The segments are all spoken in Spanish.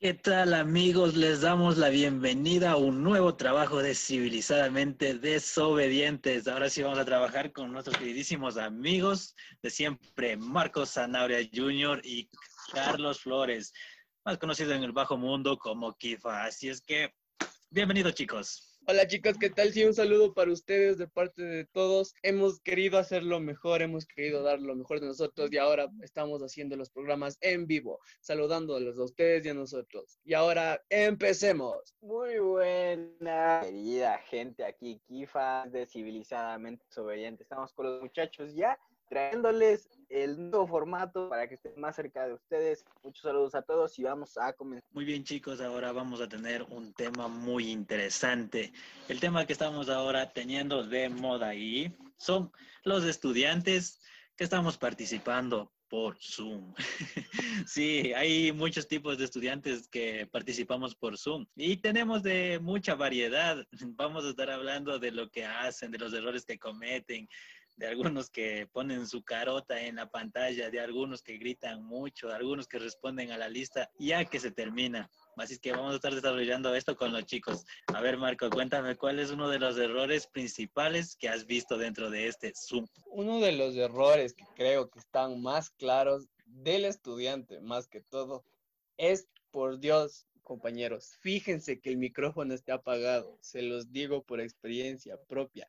¿Qué tal amigos? Les damos la bienvenida a un nuevo trabajo de Civilizadamente Desobedientes. Ahora sí vamos a trabajar con nuestros queridísimos amigos de siempre, Marcos Zanabria Jr. y Carlos Flores, más conocido en el bajo mundo como Kifa. Así es que, bienvenidos chicos. Hola chicos, ¿qué tal? Sí, un saludo para ustedes de parte de todos. Hemos querido hacer lo mejor, hemos querido dar lo mejor de nosotros y ahora estamos haciendo los programas en vivo, saludándoles a ustedes y a nosotros. Y ahora empecemos. Muy buena, querida gente aquí, Kifa de Civilizadamente Desobediente. Estamos con los muchachos ya trayéndoles el nuevo formato para que estén más cerca de ustedes. Muchos saludos a todos y vamos a comenzar. Muy bien chicos, ahora vamos a tener un tema muy interesante. El tema que estamos ahora teniendo de moda ahí son los estudiantes que estamos participando por Zoom. sí, hay muchos tipos de estudiantes que participamos por Zoom y tenemos de mucha variedad. Vamos a estar hablando de lo que hacen, de los errores que cometen, de algunos que ponen su carota en la pantalla, de algunos que gritan mucho, de algunos que responden a la lista ya que se termina. Así es que vamos a estar desarrollando esto con los chicos. A ver, Marco, cuéntame cuál es uno de los errores principales que has visto dentro de este Zoom. Uno de los errores que creo que están más claros del estudiante, más que todo, es, por Dios, compañeros, fíjense que el micrófono esté apagado. Se los digo por experiencia propia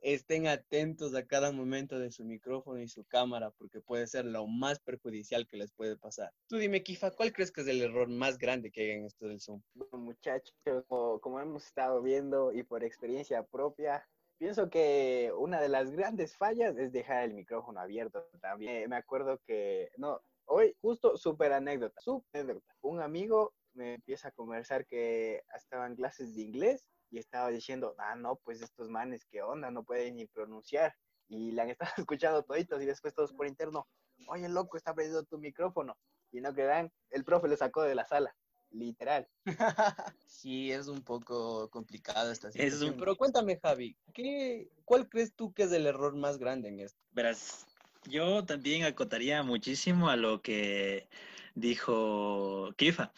estén atentos a cada momento de su micrófono y su cámara porque puede ser lo más perjudicial que les puede pasar. Tú dime, Kifa, ¿cuál crees que es el error más grande que hay en esto del Zoom? Muchachos, como, hemos estado viendo y por experiencia propia, pienso que una de las grandes fallas es dejar el micrófono abierto también. Me acuerdo que, no, hoy justo súper anécdota, súper anécdota. Un amigo me empieza a conversar que estaban clases de inglés y estaba diciendo, ah, no, pues estos manes, ¿qué onda? No pueden ni pronunciar. Y le han estado escuchando toditos y después todos por interno, oye, loco, está perdiendo tu micrófono. Y no quedan, el profe lo sacó de la sala, literal. sí, es un poco complicado esta situación. Pero cuéntame, Javi, ¿qué, ¿cuál crees tú que es el error más grande en esto? Verás, yo también acotaría muchísimo a lo que dijo Kifa.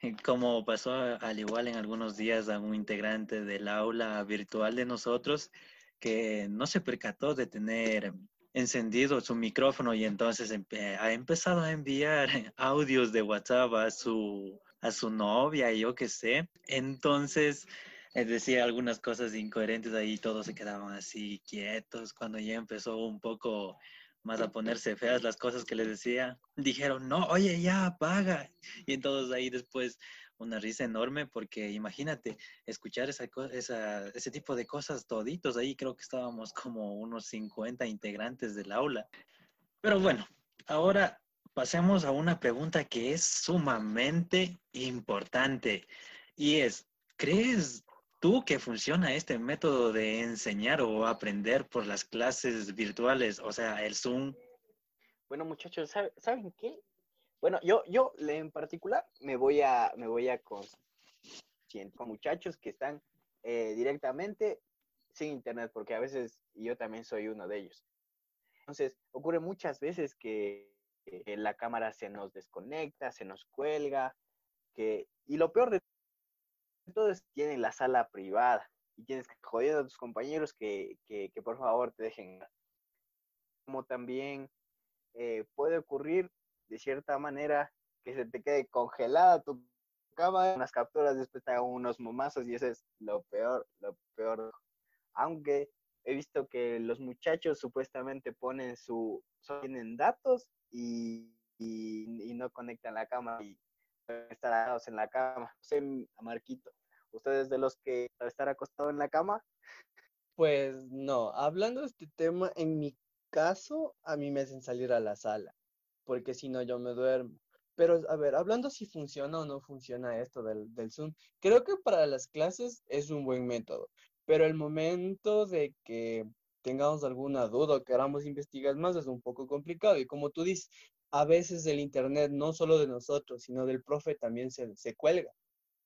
como pasó al igual en algunos días a un integrante del aula virtual de nosotros que no se percató de tener encendido su micrófono y entonces ha empezado a enviar audios de WhatsApp a su, a su novia, yo qué sé. Entonces es decía algunas cosas incoherentes ahí, todos se quedaban así quietos cuando ya empezó un poco más a ponerse feas las cosas que les decía, dijeron, no, oye, ya apaga. Y entonces ahí después una risa enorme porque imagínate escuchar esa, esa, ese tipo de cosas toditos ahí, creo que estábamos como unos 50 integrantes del aula. Pero bueno, ahora pasemos a una pregunta que es sumamente importante y es, ¿crees tú que funciona este método de enseñar o aprender por las clases virtuales, o sea, el Zoom? Bueno, muchachos, ¿saben qué? Bueno, yo, yo en particular me voy a, me voy a con, con muchachos que están eh, directamente sin internet, porque a veces yo también soy uno de ellos. Entonces, ocurre muchas veces que la cámara se nos desconecta, se nos cuelga, que, y lo peor de entonces tienen la sala privada y tienes que joder a tus compañeros que, por favor te dejen. Como también eh, puede ocurrir de cierta manera que se te quede congelada tu cámara, unas capturas, después te hagan unos momazos y eso es lo peor, lo peor. Aunque he visto que los muchachos supuestamente ponen su, tienen datos y, y, no conectan la cámara y estar en la cama. Sé, Marquito, ¿ustedes de los que estar acostado en la cama? Pues no, hablando de este tema, en mi caso, a mí me hacen salir a la sala, porque si no yo me duermo. Pero a ver, hablando si funciona o no funciona esto del, Zoom, creo que para las clases es un buen método, pero el momento de que tengamos alguna duda o queramos investigar más es un poco complicado. Y como tú dices, a veces el Internet, no solo de nosotros, sino del profe, también se cuelga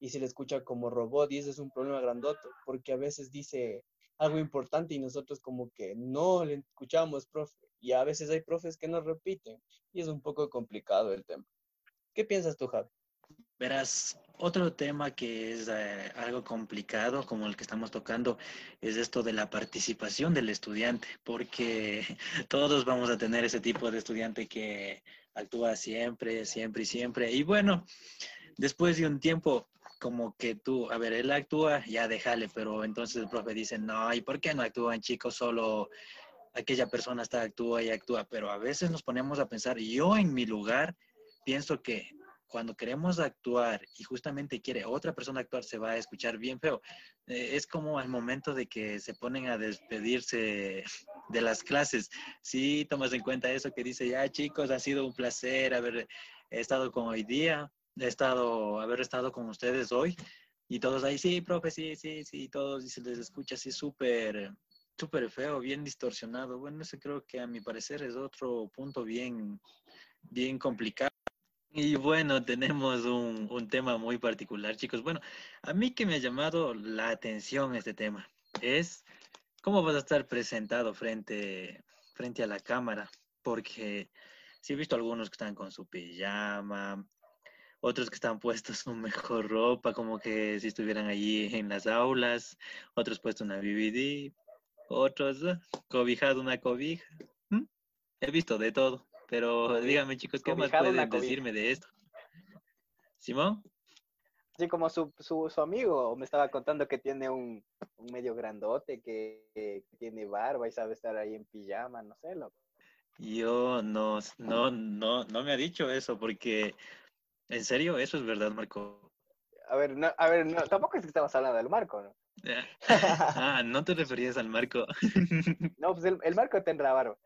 y se le escucha como robot y ese es un problema grandoto, porque a veces dice algo importante y nosotros como que no le escuchamos, profe, y a veces hay profes que no repiten y es un poco complicado el tema. ¿Qué piensas tú, Javi? Verás, otro tema que es eh, algo complicado, como el que estamos tocando, es esto de la participación del estudiante, porque todos vamos a tener ese tipo de estudiante que actúa siempre, siempre y siempre. Y bueno, después de un tiempo, como que tú, a ver, él actúa, ya déjale, pero entonces el profe dice, no, ¿y por qué no actúan chicos? Solo aquella persona está actúa y actúa, pero a veces nos ponemos a pensar, yo en mi lugar pienso que cuando queremos actuar y justamente quiere otra persona actuar, se va a escuchar bien feo. Eh, es como al momento de que se ponen a despedirse de las clases. Sí, tomas en cuenta eso que dice, ya chicos, ha sido un placer haber estado con hoy día, he estado, haber estado con ustedes hoy. Y todos ahí, sí, profe, sí, sí, sí, todos, y se les escucha así súper, súper feo, bien distorsionado. Bueno, ese creo que a mi parecer es otro punto bien, bien complicado. Y bueno, tenemos un, un, tema muy particular, chicos. Bueno, a mí que me ha llamado la atención este tema es cómo vas a estar presentado frente, frente a la cámara, porque sí he visto algunos que están con su pijama, otros que están puestos su mejor ropa, como que si estuvieran allí en las aulas, otros puestos una BBD, otros eh, cobijado una cobija. ¿Mm? He visto de todo. Pero dígame, chicos, ¿qué más pueden decirme de esto? ¿Simón? Sí, como su, su, su, amigo me estaba contando que tiene un, un medio grandote, que, que, tiene barba y sabe estar ahí en pijama, no sé, loco. Yo no, no, no, no me ha dicho eso, porque, ¿en serio? ¿Eso es verdad, Marco? A ver, no, a ver, no, tampoco es que estabas hablando del Marco, ¿no? ah, no te referías al Marco. no, pues el, el Marco tendrá barba.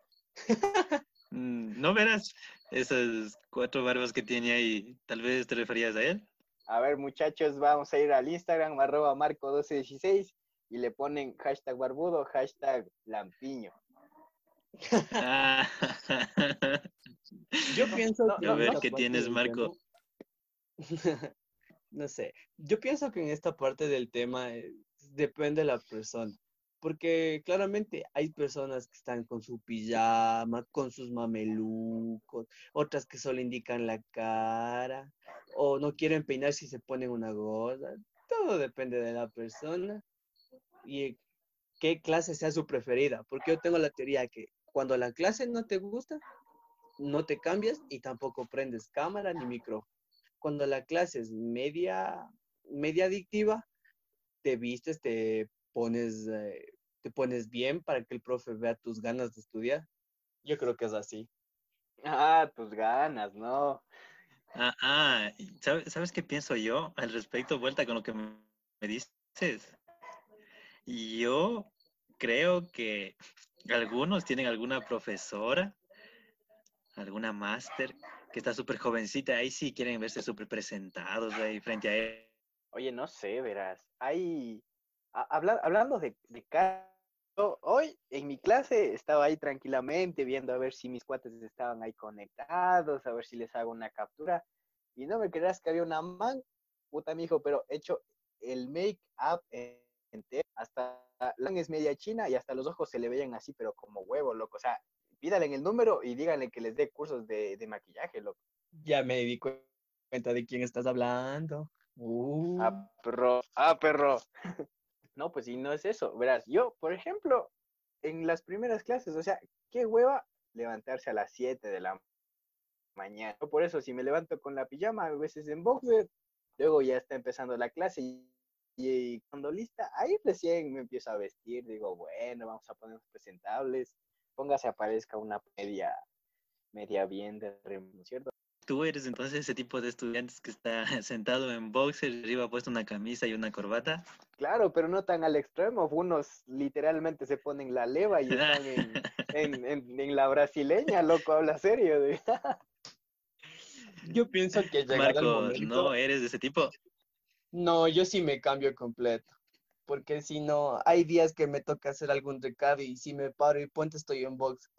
Mm, no verás esas cuatro barbas que tiene ahí. Tal vez te referías a él. A ver, muchachos, vamos a ir al Instagram, arroba marco1216 y le ponen hashtag barbudo, hashtag lampiño. Ah. Yo pienso que... A ver, ¿qué tienes, Marco? no sé. Yo pienso que en esta parte del tema eh, depende de la persona. Porque claramente hay personas que están con su pijama, con sus mamelucos, otras que solo indican la cara, o no quieren peinar si se ponen una gorda. Todo depende de la persona y qué clase sea su preferida. Porque yo tengo la teoría que cuando la clase no te gusta, no te cambias y tampoco prendes cámara ni micrófono. Cuando la clase es media, media adictiva, te vistes, te pones, eh, te pones bien para que el profe vea tus ganas de estudiar. Yo creo que es así. Ah, tus ganas, ¿no? Ah, ah ¿sabes, qué pienso yo al respecto? Vuelta con lo que me dices. Yo creo que algunos tienen alguna profesora, alguna máster que está súper jovencita, ahí sí quieren verse súper presentados ahí frente a él. Oye, no sé, verás. Hay, hablando de, de hoy en mi clase estaba ahí tranquilamente viendo a ver si mis cuates estaban ahí conectados, a ver si les hago una captura. Y no me creas que había una man, puta mi hijo, pero hecho el make up entero, hasta la es media china y hasta los ojos se le veían así, pero como huevo, loco. O sea, pídale en el número y díganle que les dé cursos de, de maquillaje, loco. Ya me di cuenta de quién estás hablando. Uh. Ah, perro, ah, perro. No, pues si no es eso. Verás, yo, por ejemplo, en las primeras clases, o sea, qué hueva levantarse a las 7 de la mañana. Por eso, si me levanto con la pijama, a veces en boxer, luego ya está empezando la clase y, y cuando lista, ahí recién me empiezo a vestir, digo, bueno, vamos a ponernos presentables, póngase aparezca una media, media bien de ritmo, ¿cierto? tú eres entonces ese tipo de estudiantes que está sentado en boxer, arriba puesto una camisa y una corbata. Claro, pero no tan al extremo. Unos literalmente se ponen la leva y están en, en, la brasileña, loco, habla serio. Yo pienso que llegado momento... no eres de ese tipo. No, yo sí me cambio completo. Porque si no, hay días que me toca hacer algún recado y si me paro y ponte estoy en box,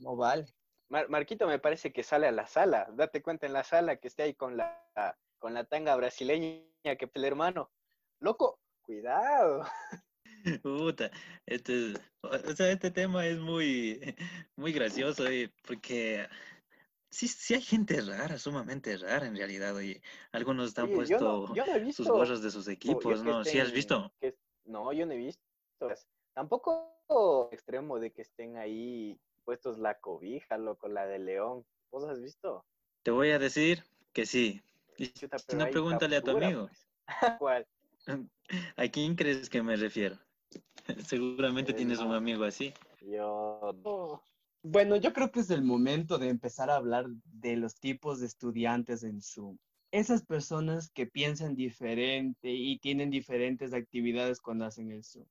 no vale. Marquito me parece que sale a la sala. Date cuenta en la sala que esté ahí con la, con la tanga brasileña que el hermano. Loco, cuidado. Puta, este, o sea, este tema es muy, muy gracioso eh, porque sí, sí hay gente rara, sumamente rara en realidad, oye. Algunos han Oye, yo puesto no, yo no he sus gorros de sus equipos, ¿no? ¿Sí has visto? que, no, yo no he visto. Tampoco extremo de que estén ahí puestos la cobija, loco, la de león. ¿Vos has visto? Te voy a decir que sí. Y Chuta, si no, pregúntale a tu amigo. pues. ¿Cuál? ¿A quién crees que me refiero? Seguramente Eh, tienes un amigo así. Yo no. Bueno, yo creo que es el momento de empezar a hablar de los tipos de estudiantes en Zoom. Esas personas que piensan diferente y tienen diferentes actividades cuando hacen el Zoom.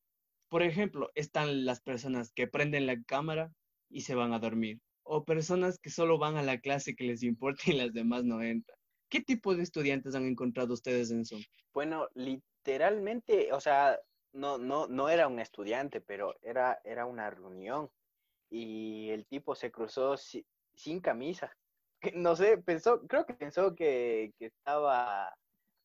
Por ejemplo, están las personas que prenden la cámara y se van a dormir. O personas que solo van a la clase que les importa y las demás no entran. ¿Qué tipo de estudiantes han encontrado ustedes en Zoom? Bueno, literalmente, o sea, no, no, no era un estudiante, pero era, era una reunión. Y el tipo se cruzó si- sin camisa. No sé, pensó, creo que pensó que, que estaba,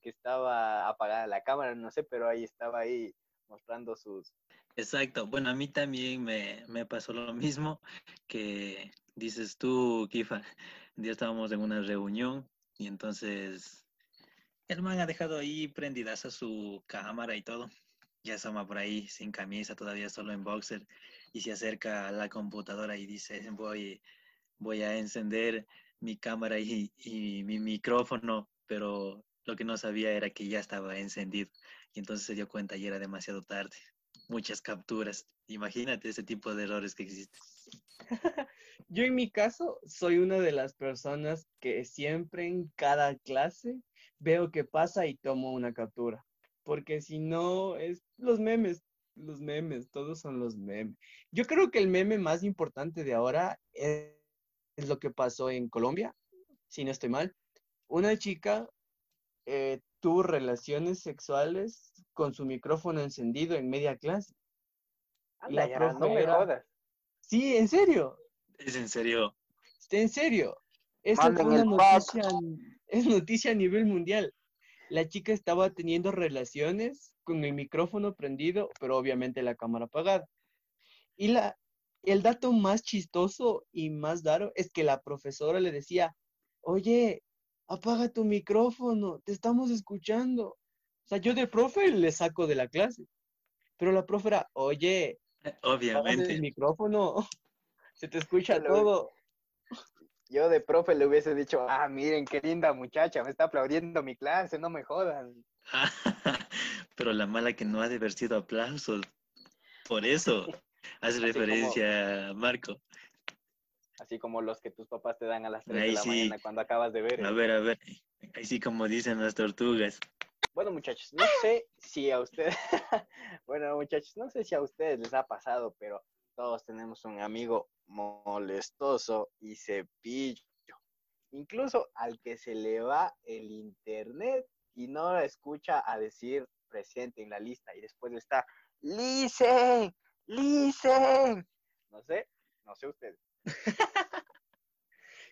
que estaba apagada la cámara, no sé, pero ahí estaba ahí mostrando sus, Exacto. Bueno, a mí también me, me pasó lo mismo que dices tú, Kifa. Un día estábamos en una reunión y entonces el man ha dejado ahí prendidas a su cámara y todo. Ya estaba por ahí sin camisa, todavía solo en boxer y se acerca a la computadora y dice, voy, voy a encender mi cámara y, y mi micrófono, pero lo que no sabía era que ya estaba encendido y entonces se dio cuenta y era demasiado tarde muchas capturas. Imagínate ese tipo de errores que existen. Yo en mi caso soy una de las personas que siempre en cada clase veo qué pasa y tomo una captura. Porque si no, es los memes, los memes, todos son los memes. Yo creo que el meme más importante de ahora es, es lo que pasó en Colombia, si no estoy mal. Una chica eh, tuvo relaciones sexuales con su micrófono encendido en media clase. Y la Anda ya, profe no me era- jodas. Sí, en serio. Es en serio. En serio, una el noticia, es noticia a nivel mundial. La chica estaba teniendo relaciones con el micrófono prendido, pero obviamente la cámara apagada. Y la, el dato más chistoso y más raro es que la profesora le decía, oye, apaga tu micrófono, te estamos escuchando. O sea, yo de profe le saco de la clase. Pero la profe era, oye, apaga el Obviamente. micrófono, se te escucha todo. Yo de profe le hubiese dicho, ah, miren qué linda muchacha, me está aplaudiendo mi clase, no me jodan. Pero la mala que no ha de haber sido aplausos. Por eso hace referencia a Marco. Así como los que tus papás te dan a las 3 de la sí. mañana cuando acabas de ver. A el- ver, a ver. Ahí sí como dicen las tortugas. Bueno, muchachos, no sé si a ustedes, bueno, muchachos, no sé si a ustedes les ha pasado, pero todos tenemos un amigo molestoso y cepillo. Incluso al que se le va el internet y no escucha a decir presente en la lista y después está, listen, listen. No sé, no sé ustedes.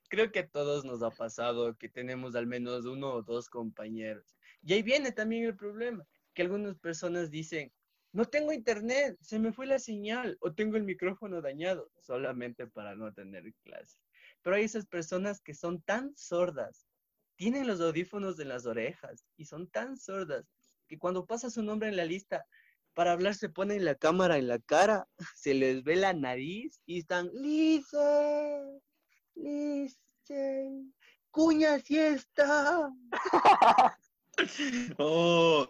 Creo que a todos nos ha pasado que tenemos al menos uno o dos compañeros. Y ahí viene también el problema, que algunas personas dicen, no tengo internet, se me fue la señal o tengo el micrófono dañado, solamente para no tener clase. Pero hay esas personas que son tan sordas, tienen los audífonos en las orejas y son tan sordas que cuando pasa su nombre en la lista, para hablar se ponen la cámara en la cara, se les ve la nariz y están, listen, listen, cuña siesta. Oh,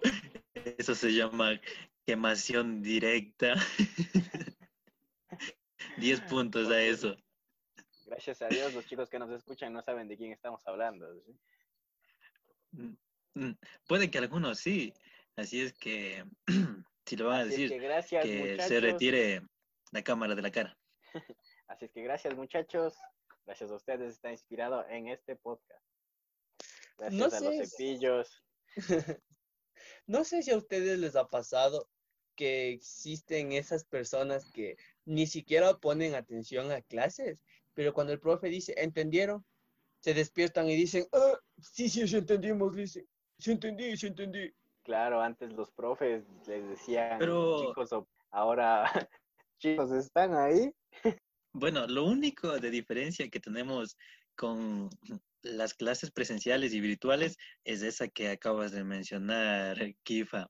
eso se llama quemación directa. 10 puntos a eso. Gracias a Dios, los chicos que nos escuchan no saben de quién estamos hablando. ¿sí? Mm, mm, Puede que algunos sí. Así es que si lo van a Así es decir, que gracias, que muchachos. se retire la cámara de la cara. Así es que gracias, muchachos. Gracias a ustedes, está inspirado en este podcast. Gracias No a sé los si- cepillos. No sé si a ustedes les ha pasado que existen esas personas que ni siquiera ponen atención a clases, pero cuando el profe dice, ¿entendieron? Se despiertan y dicen, "Ah, sí, sí, sí entendimos, dice. Sí entendí, sí entendí. Claro, antes los profes les decían, Pero- chicos, ahora, chicos, ¿están ahí? Bueno, lo único de diferencia que tenemos con las clases presenciales y virtuales es esa que acabas de mencionar, Kifa,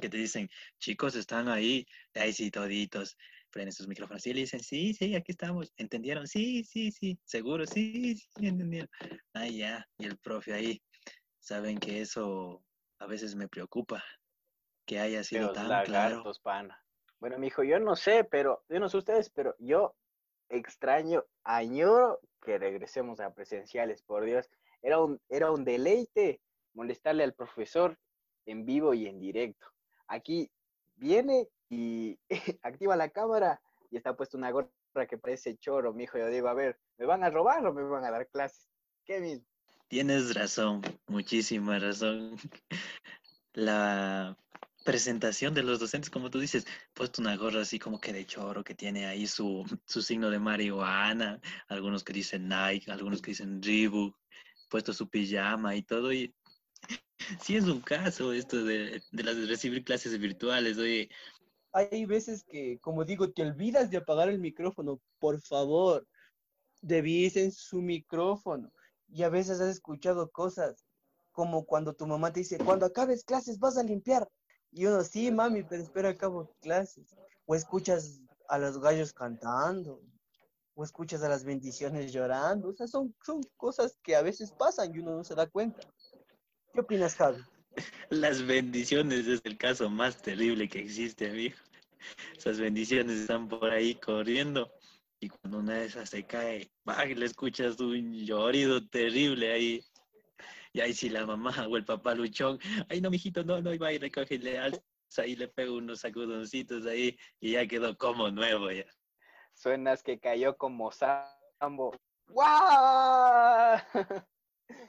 que te dicen, chicos, están ahí, ahí sí, toditos, prenden sus micrófonos y le dicen, sí, sí, aquí estamos, ¿entendieron? Sí, sí, sí, seguro, sí, sí, entendieron. Ah, ya, y el profe ahí, saben que eso a veces me preocupa, que haya sido tan claro. Pana. Bueno, hijo, yo no sé, pero, yo no sé ustedes, pero yo extraño, añoro que regresemos a presenciales, por Dios. Era un, era un deleite molestarle al profesor en vivo y en directo. Aquí viene y activa la cámara y está puesta una gorra que parece choro, mi hijo. Yo digo, a ver, ¿me van a robar o me van a dar clases? ¿Qué mismo? Tienes razón, muchísima razón. La presentación de los docentes, como tú dices, puesto una gorra así como que de choro, que tiene ahí su, su signo de marihuana, algunos que dicen Nike, algunos que dicen Reebok, puesto su pijama y todo, y sí es un caso esto de, de, las, de recibir clases virtuales, oye. Hay veces que, como digo, te olvidas de apagar el micrófono, por favor, devisen su micrófono. Y a veces has escuchado cosas como cuando tu mamá te dice, cuando acabes clases vas a limpiar. Y uno, sí, mami, pero espera, acabo clases. O escuchas a los gallos cantando, o escuchas a las bendiciones llorando. O sea, son, son cosas que a veces pasan y uno no se da cuenta. ¿Qué opinas, Javi? Las bendiciones es el caso más terrible que existe, amigo. Esas bendiciones están por ahí corriendo y cuando una de esas se cae, le escuchas un llorido terrible ahí y ahí sí la mamá o el papá luchón, ay no, mijito, no, no, iba y recógele alza y le pego unos sacudoncitos ahí y ya quedó como nuevo ya. Suenas que cayó como sambo. ¡Guau!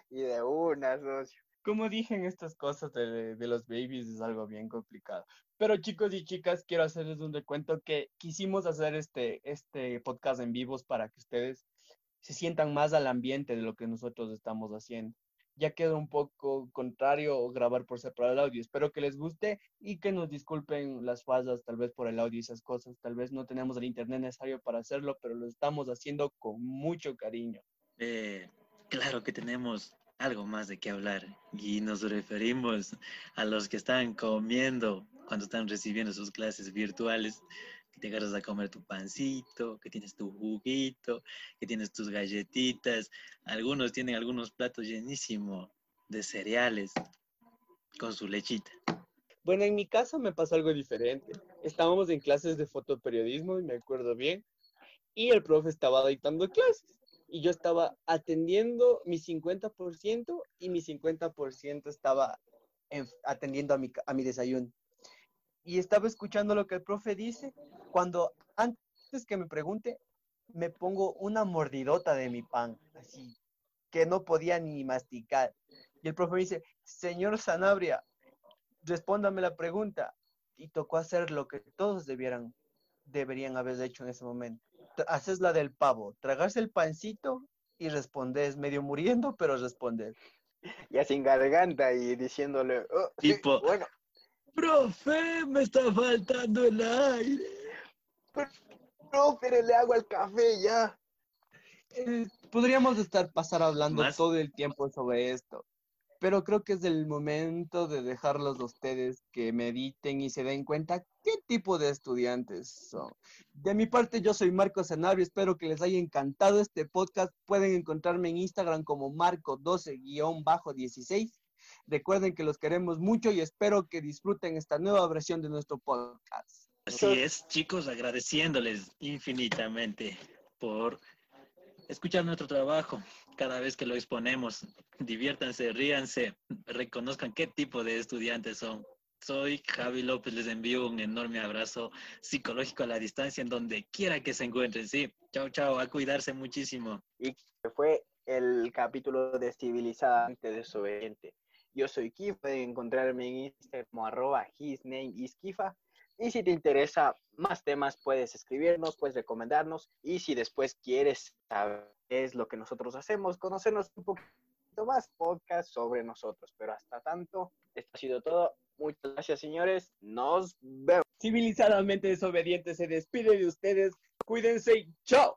y de una, socio. Como dije en estas cosas de, de, los babies es algo bien complicado. Pero chicos y chicas, quiero hacerles un recuento que quisimos hacer este, este podcast en vivos para que ustedes se sientan más al ambiente de lo que nosotros estamos haciendo ya queda un poco contrario grabar por separado el audio. Espero que les guste y que nos disculpen las fallas tal vez por el audio y esas cosas. Tal vez no tenemos el internet necesario para hacerlo, pero lo estamos haciendo con mucho cariño. Eh, claro que tenemos algo más de qué hablar y nos referimos a los que están comiendo cuando están recibiendo sus clases virtuales que te agarras a comer tu pancito, que tienes tu juguito, que tienes tus galletitas. Algunos tienen algunos platos llenísimos de cereales con su lechita. Bueno, en mi casa me pasó algo diferente. Estábamos en clases de fotoperiodismo, y me acuerdo bien, y el profe estaba dictando clases. Y yo estaba atendiendo mi 50% y mi 50% estaba atendiendo a mi, a mi desayuno y estaba escuchando lo que el profe dice. Cuando antes que me pregunte, me pongo una mordidota de mi pan, así, que no podía ni masticar. Y el profe me dice, señor Sanabria, respóndame la pregunta. Y tocó hacer lo que todos debieran, deberían haber hecho en ese momento. Haces la del pavo, tragarse el pancito y respondes, medio muriendo, pero responder. Ya sin garganta y diciéndole, oh, tipo, bueno, Profe, me está faltando el aire. Profe, le hago al café ya. Eh, podríamos estar pasar hablando todo el tiempo sobre esto, pero creo que es el momento de dejarlos a ustedes que mediten y se den cuenta qué tipo de estudiantes son. De mi parte, yo soy Marco Scenario, espero que les haya encantado este podcast. Pueden encontrarme en Instagram como Marco12-16 Recuerden que los queremos mucho y espero que disfruten esta nueva versión de nuestro podcast. Así es, chicos, agradeciéndoles infinitamente por escuchar nuestro trabajo cada vez que lo exponemos. Diviértanse, ríanse, reconozcan qué tipo de estudiantes son. Soy Javi López, les envío un enorme abrazo psicológico a la distancia en donde quiera que se encuentren. Sí, chao, chao, a cuidarse muchísimo. Y fue el capítulo de Civilizadamente Desobediente. Yo soy Kifa, pueden encontrarme en Instagram como arroba his is Kifa. Y si te interesa más temas, puedes escribirnos, puedes recomendarnos. Y si después quieres saber qué es lo que nosotros hacemos, conocernos un poquito más, podcast sobre nosotros. Pero hasta tanto, esto ha sido todo. Muchas gracias, señores. Nos vemos. Civilizadamente desobediente se despide de ustedes. Cuídense y chao.